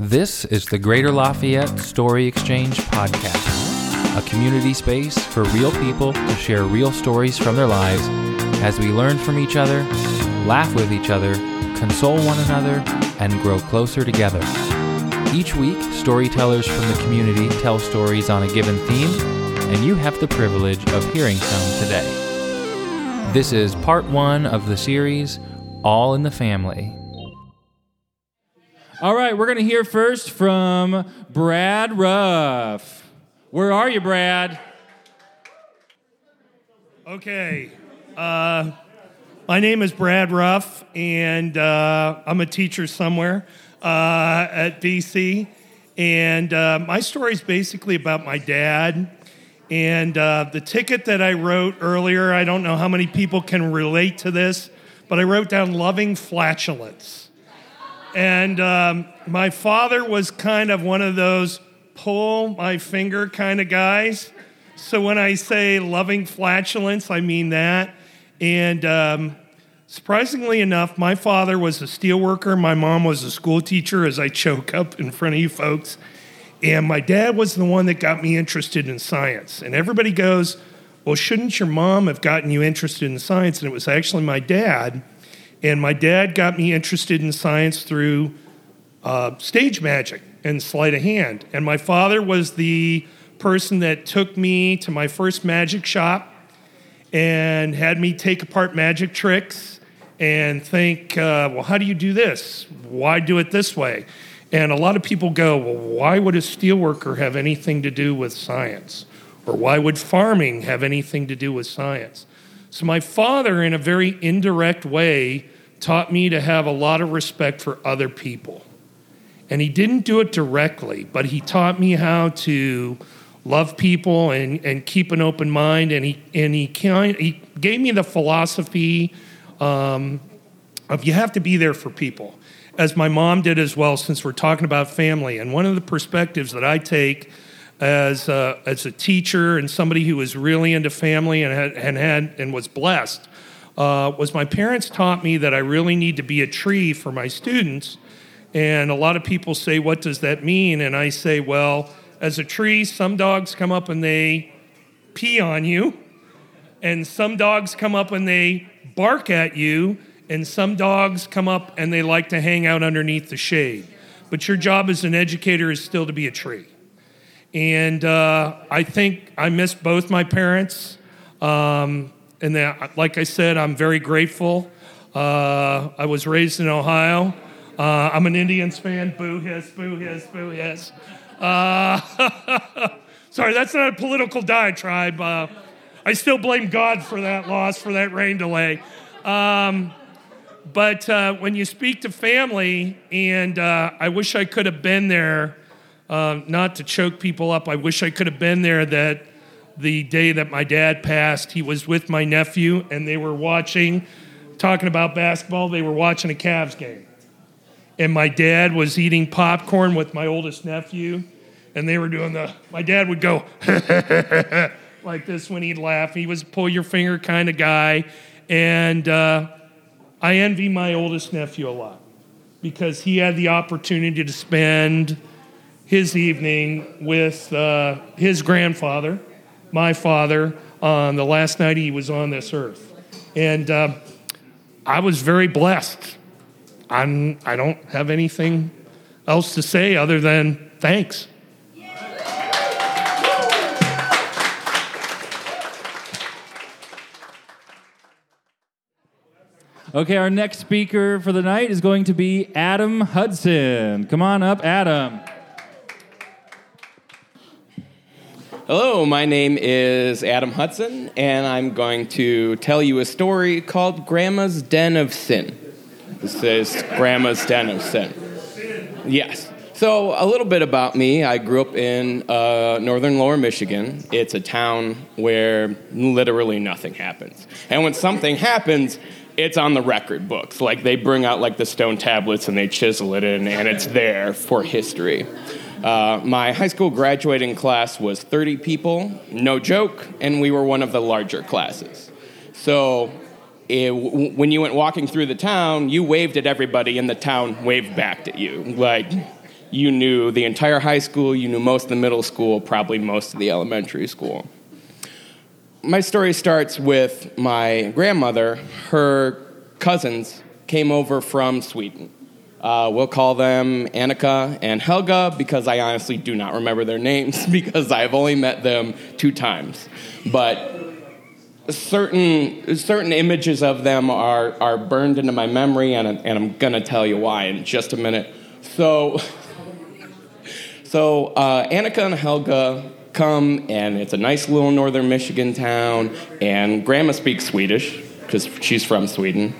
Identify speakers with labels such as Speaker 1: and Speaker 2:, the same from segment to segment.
Speaker 1: This is the Greater Lafayette Story Exchange Podcast, a community space for real people to share real stories from their lives as we learn from each other, laugh with each other, console one another, and grow closer together. Each week, storytellers from the community tell stories on a given theme, and you have the privilege of hearing some today. This is part one of the series, All in the Family. All right, we're going to hear first from Brad Ruff. Where are you, Brad?
Speaker 2: Okay. Uh, my name is Brad Ruff, and uh, I'm a teacher somewhere uh, at BC. And uh, my story is basically about my dad. And uh, the ticket that I wrote earlier, I don't know how many people can relate to this, but I wrote down loving flatulence. And um, my father was kind of one of those pull my finger kind of guys. So when I say loving flatulence, I mean that. And um, surprisingly enough, my father was a steelworker. My mom was a school teacher, as I choke up in front of you folks. And my dad was the one that got me interested in science. And everybody goes, Well, shouldn't your mom have gotten you interested in science? And it was actually my dad and my dad got me interested in science through uh, stage magic and sleight of hand. And my father was the person that took me to my first magic shop and had me take apart magic tricks and think, uh, well, how do you do this? Why do it this way? And a lot of people go, well, why would a steelworker have anything to do with science? Or why would farming have anything to do with science? So, my father, in a very indirect way, taught me to have a lot of respect for other people. And he didn't do it directly, but he taught me how to love people and, and keep an open mind. And he, and he, kind, he gave me the philosophy um, of you have to be there for people, as my mom did as well, since we're talking about family. And one of the perspectives that I take as a, as a teacher and somebody who was really into family and had, and had and was blessed uh, was my parents taught me that I really need to be a tree for my students. And a lot of people say, What does that mean? And I say, Well, as a tree, some dogs come up and they pee on you, and some dogs come up and they bark at you, and some dogs come up and they like to hang out underneath the shade. But your job as an educator is still to be a tree. And uh, I think I miss both my parents. Um, and that, like I said, I'm very grateful. Uh, I was raised in Ohio. Uh, I'm an Indians fan. Boo hiss, boo hiss, boo hiss. Uh, sorry, that's not a political diatribe. Uh, I still blame God for that loss, for that rain delay. Um, but uh, when you speak to family, and I wish I could have been there, uh, not to choke people up, I wish I could have been there that the day that my dad passed, he was with my nephew and they were watching, talking about basketball, they were watching a Cavs game. And my dad was eating popcorn with my oldest nephew, and they were doing the, my dad would go like this when he'd laugh. He was pull your finger kind of guy. And uh, I envy my oldest nephew a lot because he had the opportunity to spend his evening with uh, his grandfather my father on the last night he was on this earth. And uh, I was very blessed. I'm, I don't have anything else to say other than thanks.
Speaker 1: Okay, our next speaker for the night is going to be Adam Hudson. Come on up, Adam.
Speaker 3: Hello, my name is Adam Hudson, and I'm going to tell you a story called Grandma's Den of Sin. This is Grandma's Den of Sin. Yes. So, a little bit about me. I grew up in uh, northern lower Michigan. It's a town where literally nothing happens. And when something happens, it's on the record books. Like they bring out like the stone tablets and they chisel it in, and it's there for history. Uh, my high school graduating class was 30 people, no joke, and we were one of the larger classes. So it, when you went walking through the town, you waved at everybody, and the town waved back at you. Like, you knew the entire high school, you knew most of the middle school, probably most of the elementary school. My story starts with my grandmother. Her cousins came over from Sweden. Uh, we'll call them Annika and Helga because I honestly do not remember their names because I've only met them two times. But certain certain images of them are are burned into my memory, and, and I'm gonna tell you why in just a minute. So, so uh, Annika and Helga come, and it's a nice little northern Michigan town, and Grandma speaks Swedish because she's from Sweden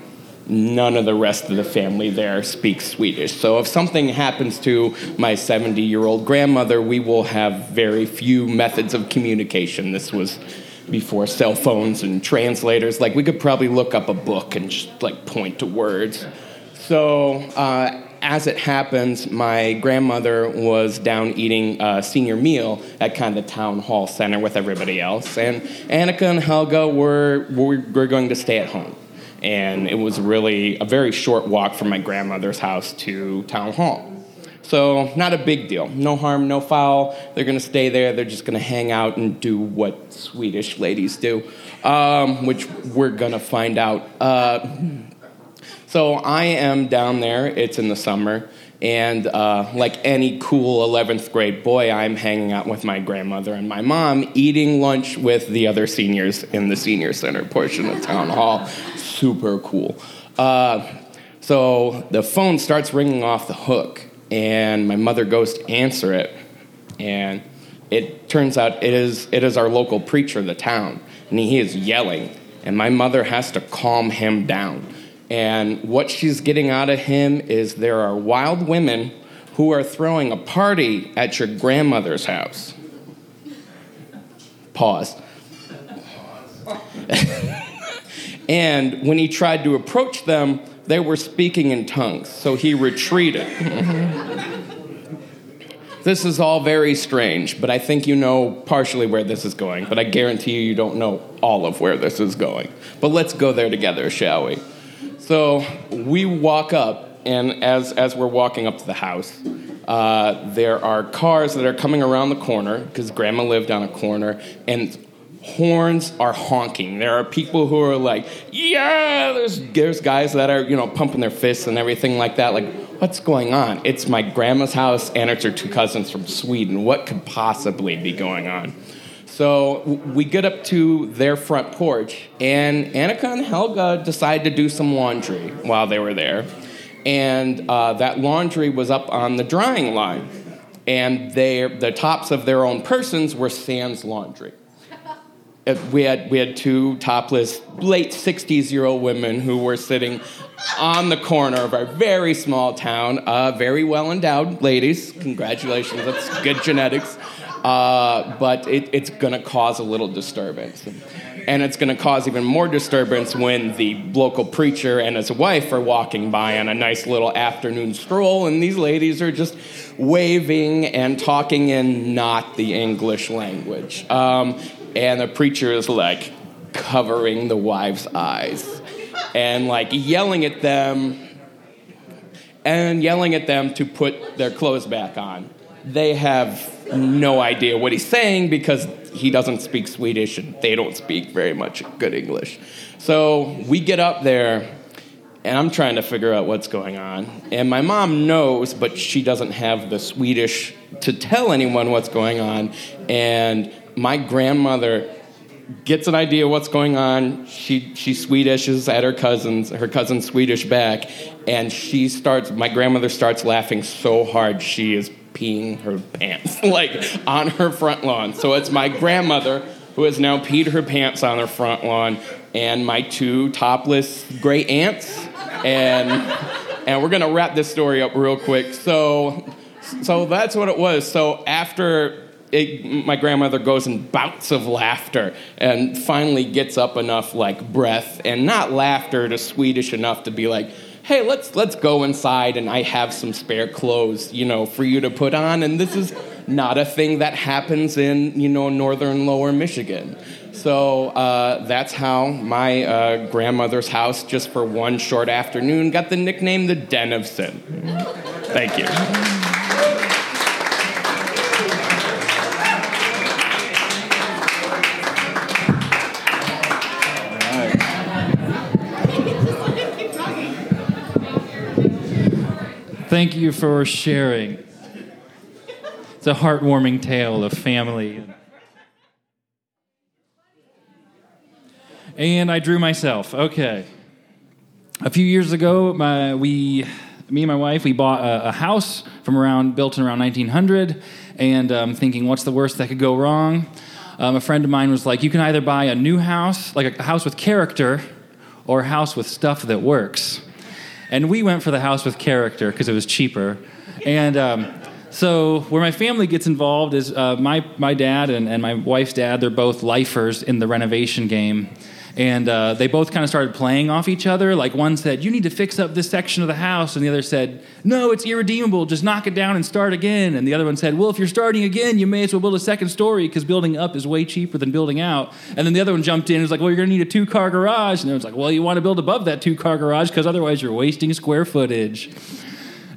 Speaker 3: none of the rest of the family there speaks Swedish. So if something happens to my 70 year old grandmother, we will have very few methods of communication. This was before cell phones and translators. Like we could probably look up a book and just like point to words. So uh, as it happens, my grandmother was down eating a senior meal at kind of the town hall center with everybody else, and Annika and Helga were, were, were going to stay at home and it was really a very short walk from my grandmother's house to town hall. So, not a big deal. No harm, no foul. They're going to stay there. They're just going to hang out and do what Swedish ladies do, um, which we're going to find out. Uh, so, I am down there. It's in the summer. And uh, like any cool 11th grade boy, I'm hanging out with my grandmother and my mom, eating lunch with the other seniors in the senior center portion of town hall super cool. Uh, so the phone starts ringing off the hook, and my mother goes to answer it, and it turns out it is, it is our local preacher of the town, and he is yelling, and my mother has to calm him down. And what she's getting out of him is there are wild women who are throwing a party at your grandmother's house. Pause. And when he tried to approach them, they were speaking in tongues, so he retreated. this is all very strange, but I think you know partially where this is going, but I guarantee you you don't know all of where this is going. But let's go there together, shall we? So we walk up, and as, as we're walking up to the house, uh, there are cars that are coming around the corner because grandma lived on a corner, and horns are honking. There are people who are like, yeah, there's, there's guys that are, you know, pumping their fists and everything like that. Like, what's going on? It's my grandma's house and it's her two cousins from Sweden. What could possibly be going on? So we get up to their front porch, and Annika and Helga decide to do some laundry while they were there. And uh, that laundry was up on the drying line. And they, the tops of their own persons were Sam's laundry. Uh, we had we had two topless late 60s year old women who were sitting on the corner of our very small town uh, very well endowed ladies congratulations that's good genetics uh, but it, it's going to cause a little disturbance and it's going to cause even more disturbance when the local preacher and his wife are walking by on a nice little afternoon stroll and these ladies are just waving and talking in not the english language um, and the preacher is like covering the wife's eyes and like yelling at them and yelling at them to put their clothes back on. They have no idea what he's saying because he doesn't speak Swedish and they don't speak very much good English. So we get up there and I'm trying to figure out what's going on. And my mom knows, but she doesn't have the Swedish to tell anyone what's going on. And my grandmother gets an idea what's going on. She she Swedishes at her cousins, her cousin's Swedish back, and she starts. My grandmother starts laughing so hard she is peeing her pants like on her front lawn. So it's my grandmother who has now peed her pants on her front lawn, and my two topless great aunts, and and we're gonna wrap this story up real quick. So so that's what it was. So after it, my grandmother goes in bouts of laughter and finally gets up enough like breath and not laughter to Swedish enough to be like, hey, let's let's go inside and I have some spare clothes, you know, for you to put on. And this is not a thing that happens in you know northern lower Michigan. So uh, that's how my uh, grandmother's house, just for one short afternoon, got the nickname the Den of Sin. Thank you.
Speaker 1: Thank you for sharing. It's a heartwarming tale of family. And I drew myself. Okay. A few years ago, my, we, me and my wife, we bought a, a house from around built in around 1900, and um, thinking, what's the worst that could go wrong? Um, a friend of mine was like, you can either buy a new house, like a house with character, or a house with stuff that works. And we went for the house with character because it was cheaper. And um, so, where my family gets involved is uh, my, my dad and, and my wife's dad, they're both lifers in the renovation game and uh, they both kind of started playing off each other. Like one said, "You need to fix up this section of the house," and the other said, "No, it's irredeemable. Just knock it down and start again." And the other one said, "Well, if you're starting again, you may as well build a second story because building up is way cheaper than building out." And then the other one jumped in and was like, "Well, you're going to need a two-car garage," and it was like, "Well, you want to build above that two-car garage because otherwise you're wasting square footage."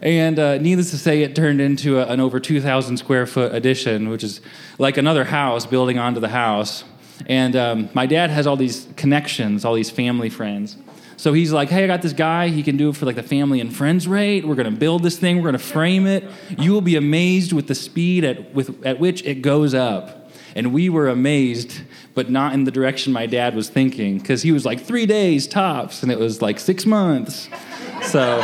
Speaker 1: And uh, needless to say, it turned into a, an over 2,000 square foot addition, which is like another house building onto the house. And um, my dad has all these connections, all these family friends. So he's like, hey, I got this guy. He can do it for like the family and friends rate. We're going to build this thing. We're going to frame it. You will be amazed with the speed at, with, at which it goes up. And we were amazed, but not in the direction my dad was thinking, because he was like, three days tops, and it was like six months. So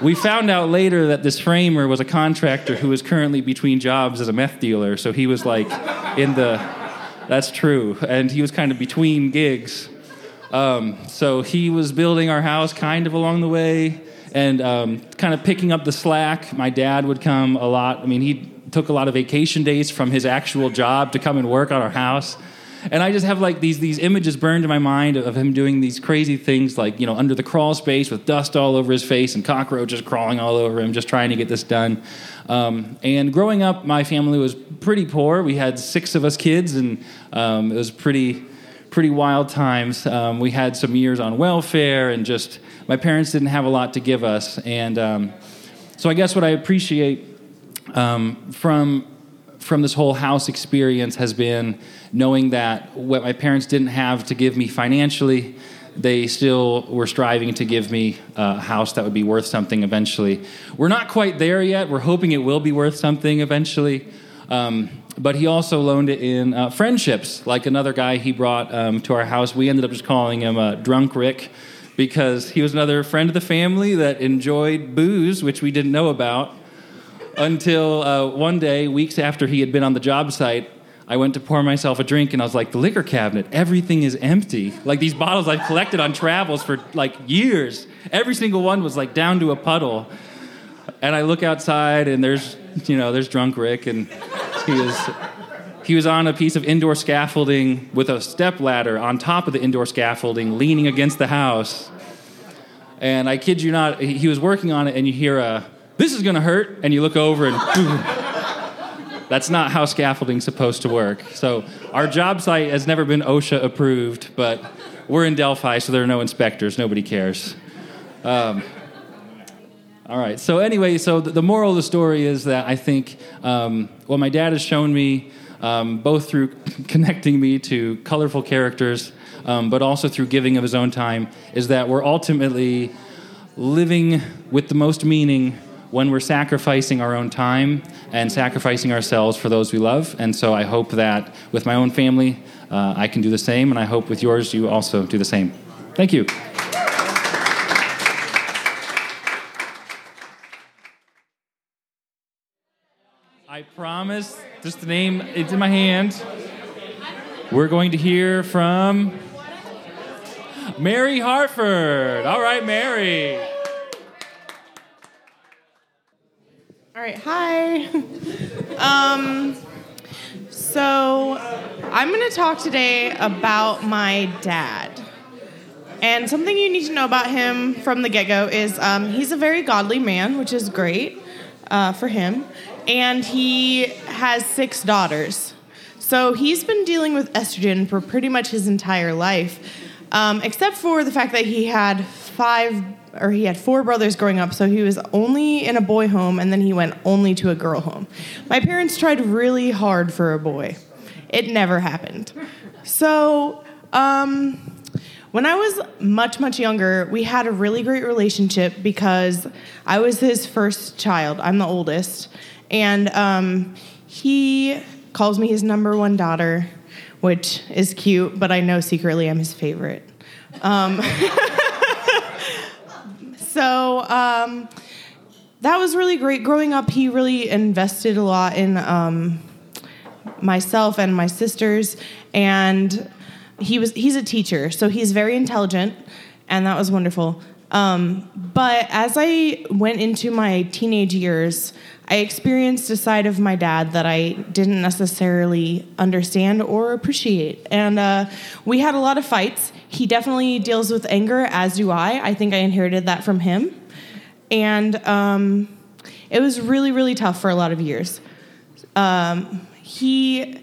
Speaker 1: we found out later that this framer was a contractor who was currently between jobs as a meth dealer. So he was like in the that's true. And he was kind of between gigs. Um, so he was building our house kind of along the way and um, kind of picking up the slack. My dad would come a lot. I mean, he took a lot of vacation days from his actual job to come and work on our house. And I just have like these these images burned in my mind of him doing these crazy things, like you know, under the crawl space with dust all over his face and cockroaches crawling all over him, just trying to get this done. Um, and growing up, my family was pretty poor. We had six of us kids, and um, it was pretty pretty wild times. Um, we had some years on welfare, and just my parents didn't have a lot to give us. And um, so, I guess what I appreciate um, from from this whole house experience has been knowing that what my parents didn't have to give me financially, they still were striving to give me a house that would be worth something eventually. We're not quite there yet. We're hoping it will be worth something eventually. Um, but he also loaned it in uh, friendships, like another guy he brought um, to our house. We ended up just calling him uh, Drunk Rick because he was another friend of the family that enjoyed booze, which we didn't know about. Until uh, one day, weeks after he had been on the job site, I went to pour myself a drink and I was like, the liquor cabinet, everything is empty. Like these bottles I've collected on travels for like years, every single one was like down to a puddle. And I look outside and there's, you know, there's drunk Rick and he was he was on a piece of indoor scaffolding with a step ladder on top of the indoor scaffolding leaning against the house. And I kid you not, he was working on it and you hear a this is going to hurt and you look over and boom that's not how scaffolding's supposed to work. So our job site has never been OSHA approved, but we're in Delphi, so there are no inspectors. Nobody cares. Um, all right. So anyway, so the, moral of the story is that I think um, what my dad has shown me, um, both through connecting me to colorful characters, um, but also through giving of his own time, is that we're ultimately living with the most meaning when we're sacrificing our own time and sacrificing ourselves for those we love. And so I hope that with my own family, uh, I can do the same. And I hope with yours, you also do the same. Thank you. I promise, just the name, it's in my hand. We're going to hear from Mary Hartford. All right, Mary.
Speaker 4: All right, hi. um, so I'm going to talk today about my dad. And something you need to know about him from the get go is um, he's a very godly man, which is great uh, for him. And he has six daughters. So he's been dealing with estrogen for pretty much his entire life, um, except for the fact that he had five or he had four brothers growing up, so he was only in a boy home and then he went only to a girl home. My parents tried really hard for a boy, it never happened. So, um, when I was much, much younger, we had a really great relationship because I was his first child. I'm the oldest. And um, he calls me his number one daughter, which is cute, but I know secretly I'm his favorite. Um, so um, that was really great. Growing up, he really invested a lot in um, myself and my sisters, and he was he's a teacher, so he's very intelligent, and that was wonderful. Um, but as I went into my teenage years, I experienced a side of my dad that I didn't necessarily understand or appreciate. And uh, we had a lot of fights. He definitely deals with anger, as do I. I think I inherited that from him. And um, it was really, really tough for a lot of years. Um, he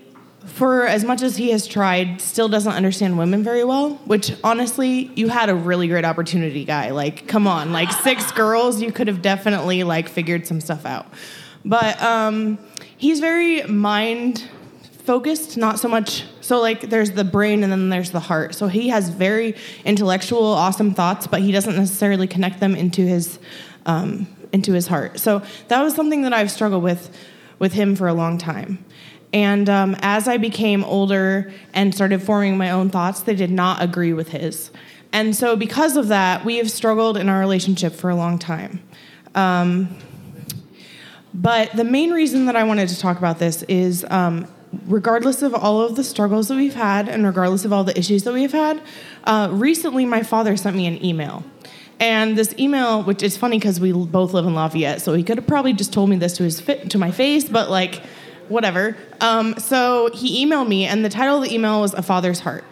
Speaker 4: for as much as he has tried, still doesn't understand women very well, which honestly, you had a really great opportunity, guy. Like, come on, like six girls, you could have definitely like figured some stuff out. But um, he's very mind focused, not so much. So like, there's the brain and then there's the heart. So he has very intellectual, awesome thoughts, but he doesn't necessarily connect them into his um, into his heart. So that was something that I've struggled with with him for a long time. And um, as I became older and started forming my own thoughts, they did not agree with his. And so, because of that, we have struggled in our relationship for a long time. Um, but the main reason that I wanted to talk about this is um, regardless of all of the struggles that we've had and regardless of all the issues that we've had, uh, recently my father sent me an email. And this email, which is funny because we both live in Lafayette, so he could have probably just told me this to his to my face, but like, whatever. Um, so he emailed me, and the title of the email was A Father's Heart.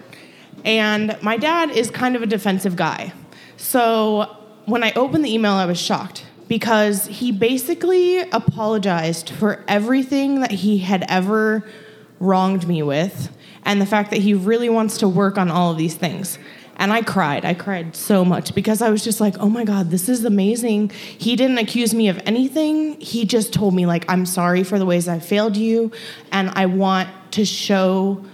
Speaker 4: And my dad is kind of a defensive guy. So when I opened the email, I was shocked because he basically apologized for everything that he had ever wronged me with and the fact that he really wants to work on all of these things. And I cried. I cried so much because I was just like, oh my God, this is amazing. He didn't accuse me of anything. He just told me, like, I'm sorry for the ways I failed you. And I want to show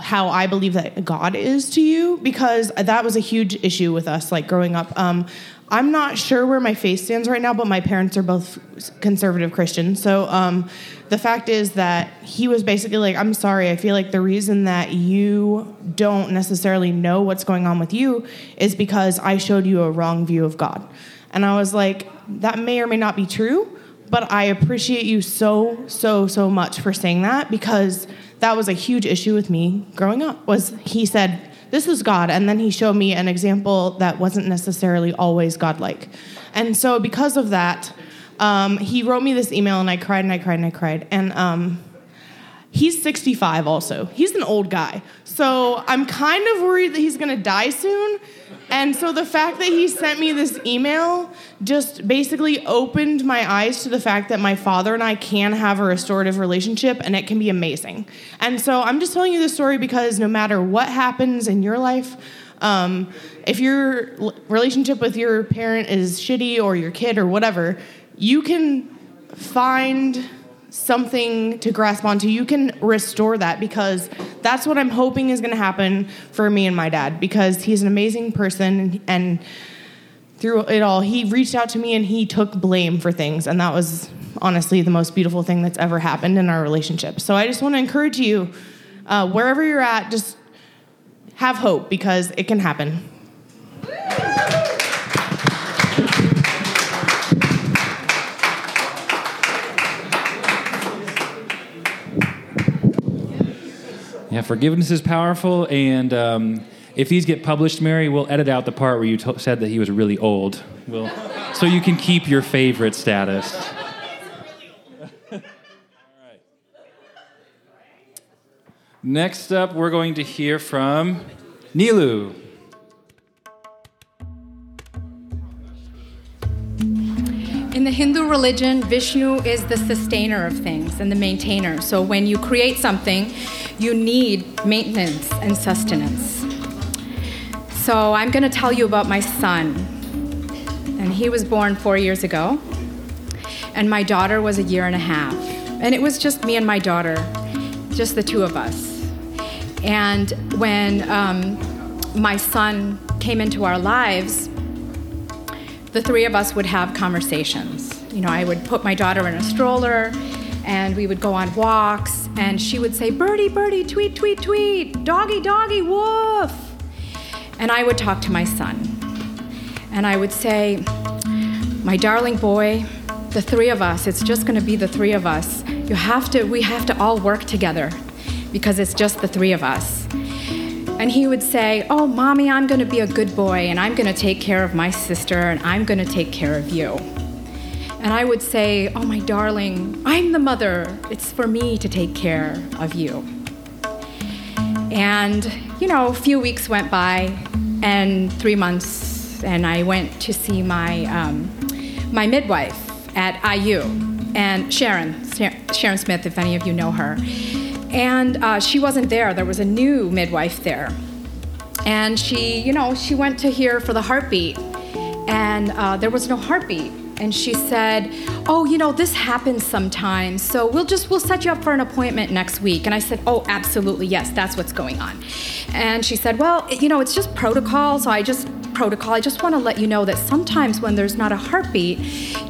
Speaker 4: how I believe that God is to you because that was a huge issue with us, like growing up. Um, I'm not sure where my faith stands right now, but my parents are both conservative Christians. So um, the fact is that he was basically like, I'm sorry, I feel like the reason that you don't necessarily know what's going on with you is because I showed you a wrong view of God. And I was like, that may or may not be true, but I appreciate you so, so, so much for saying that because that was a huge issue with me growing up was he said this is God. And then he showed me an example that wasn't necessarily always godlike. And so, because of that, um, he wrote me this email and I cried and I cried and I cried. And um, he's 65 also. He's an old guy. So I'm kind of worried that he's gonna die soon. And so the fact that he sent me this email just basically opened my eyes to the fact that my father and I can have a restorative relationship and it can be amazing. And so I'm just telling you this story because no matter what happens in your life, um, if your relationship with your parent is shitty or your kid or whatever, you can find something to grasp onto, you can restore that because that's what I'm hoping is going to happen for me and my dad because he's an amazing person and through it all, he reached out to me and he took blame for things. And that was honestly the most beautiful thing that's ever happened in our relationship. So I just want to encourage you, uh, wherever you're at, just have hope because it can happen.
Speaker 1: Yeah, forgiveness is powerful, and um, if these get published, Mary, we'll edit out the part where you t- said that he was really old. We'll, so you can keep your favorite status. Next up, we're going to hear from Nilu.
Speaker 5: In the Hindu religion, Vishnu is the sustainer of things and the maintainer. So when you create something, you need maintenance and sustenance. So I'm going to tell you about my son. And he was born four years ago. And my daughter was a year and a half. And it was just me and my daughter, just the two of us. And when um, my son came into our lives, the three of us would have conversations. You know, I would put my daughter in a stroller and we would go on walks and she would say, Birdie, birdie, tweet, tweet, tweet, doggy, doggy, woof. And I would talk to my son. And I would say, My darling boy, the three of us, it's just gonna be the three of us. You have to, we have to all work together because it's just the three of us. And he would say, Oh, mommy, I'm gonna be a good boy and I'm gonna take care of my sister and I'm gonna take care of you. And I would say, Oh, my darling, I'm the mother. It's for me to take care of you. And, you know, a few weeks went by and three months, and I went to see my, um, my midwife at IU, and Sharon, Sharon Smith, if any of you know her. And uh, she wasn't there, there was a new midwife there. And she, you know, she went to hear for the heartbeat, and uh, there was no heartbeat and she said, "Oh, you know, this happens sometimes. So we'll just we'll set you up for an appointment next week." And I said, "Oh, absolutely. Yes, that's what's going on." And she said, "Well, you know, it's just protocol, so I just protocol. I just want to let you know that sometimes when there's not a heartbeat,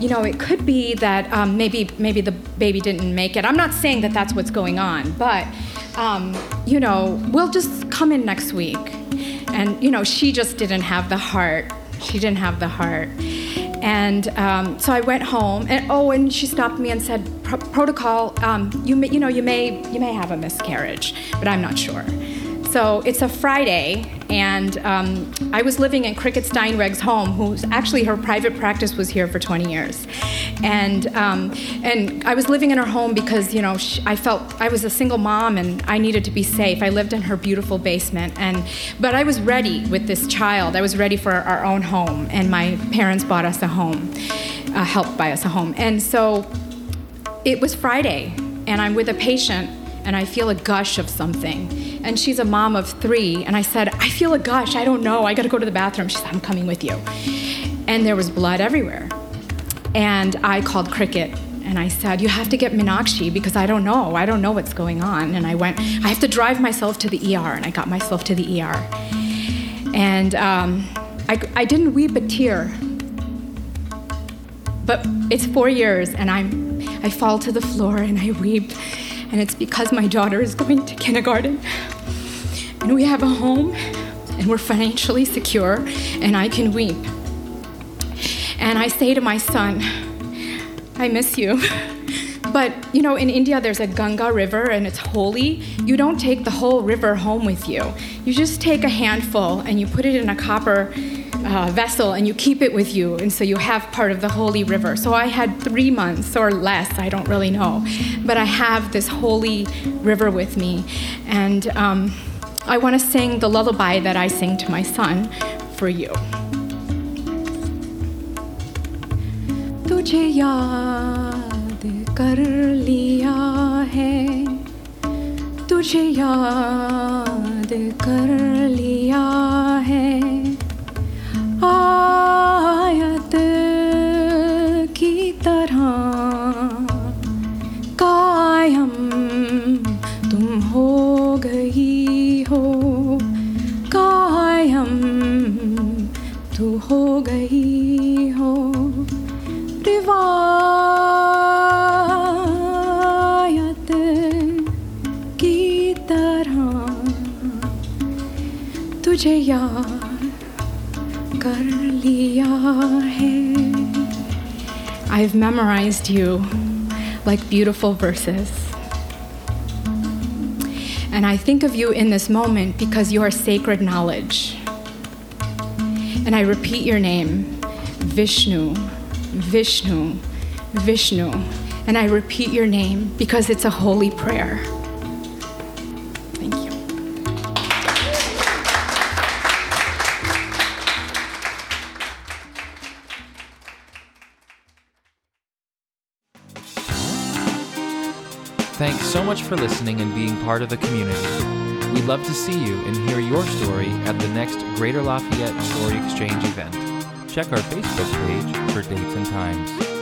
Speaker 5: you know, it could be that um, maybe maybe the baby didn't make it. I'm not saying that that's what's going on, but um, you know, we'll just come in next week." And you know, she just didn't have the heart. She didn't have the heart. And um, so I went home, and oh, and she stopped me and said, "Protocol, um, you may, you know, you may, you may have a miscarriage, but I'm not sure." So it's a Friday, and um, I was living in Cricket Steinweg's home, who's actually her private practice was here for 20 years, and um, and I was living in her home because you know she, I felt I was a single mom and I needed to be safe. I lived in her beautiful basement, and but I was ready with this child. I was ready for our own home, and my parents bought us a home, uh, helped buy us a home, and so it was Friday, and I'm with a patient and I feel a gush of something. And she's a mom of three. And I said, I feel a gush. I don't know. I got to go to the bathroom. She said, I'm coming with you. And there was blood everywhere. And I called Cricket and I said, You have to get Meenakshi because I don't know. I don't know what's going on. And I went, I have to drive myself to the ER. And I got myself to the ER. And um, I, I didn't weep a tear. But it's four years, and I'm, I fall to the floor and I weep and it's because my daughter is going to kindergarten. And we have a home, and we're financially secure, and I can weep. And I say to my son, I miss you. But you know, in India, there's a Ganga river and it's holy. You don't take the whole river home with you. You just take a handful and you put it in a copper uh, vessel and you keep it with you, and so you have part of the holy river. So I had three months or less, I don't really know, but I have this holy river with me, and um, I want to sing the lullaby that I sing to my son for you. तुझे याद कर लिया है। तुझे याद कर लिया तुझे याद I've memorized you like beautiful verses. And I think of you in this moment because you are sacred knowledge. And I repeat your name Vishnu, Vishnu, Vishnu. And I repeat your name because it's a holy prayer.
Speaker 1: So much for listening and being part of the community. We'd love to see you and hear your story at the next Greater Lafayette Story Exchange event. Check our Facebook page for dates and times.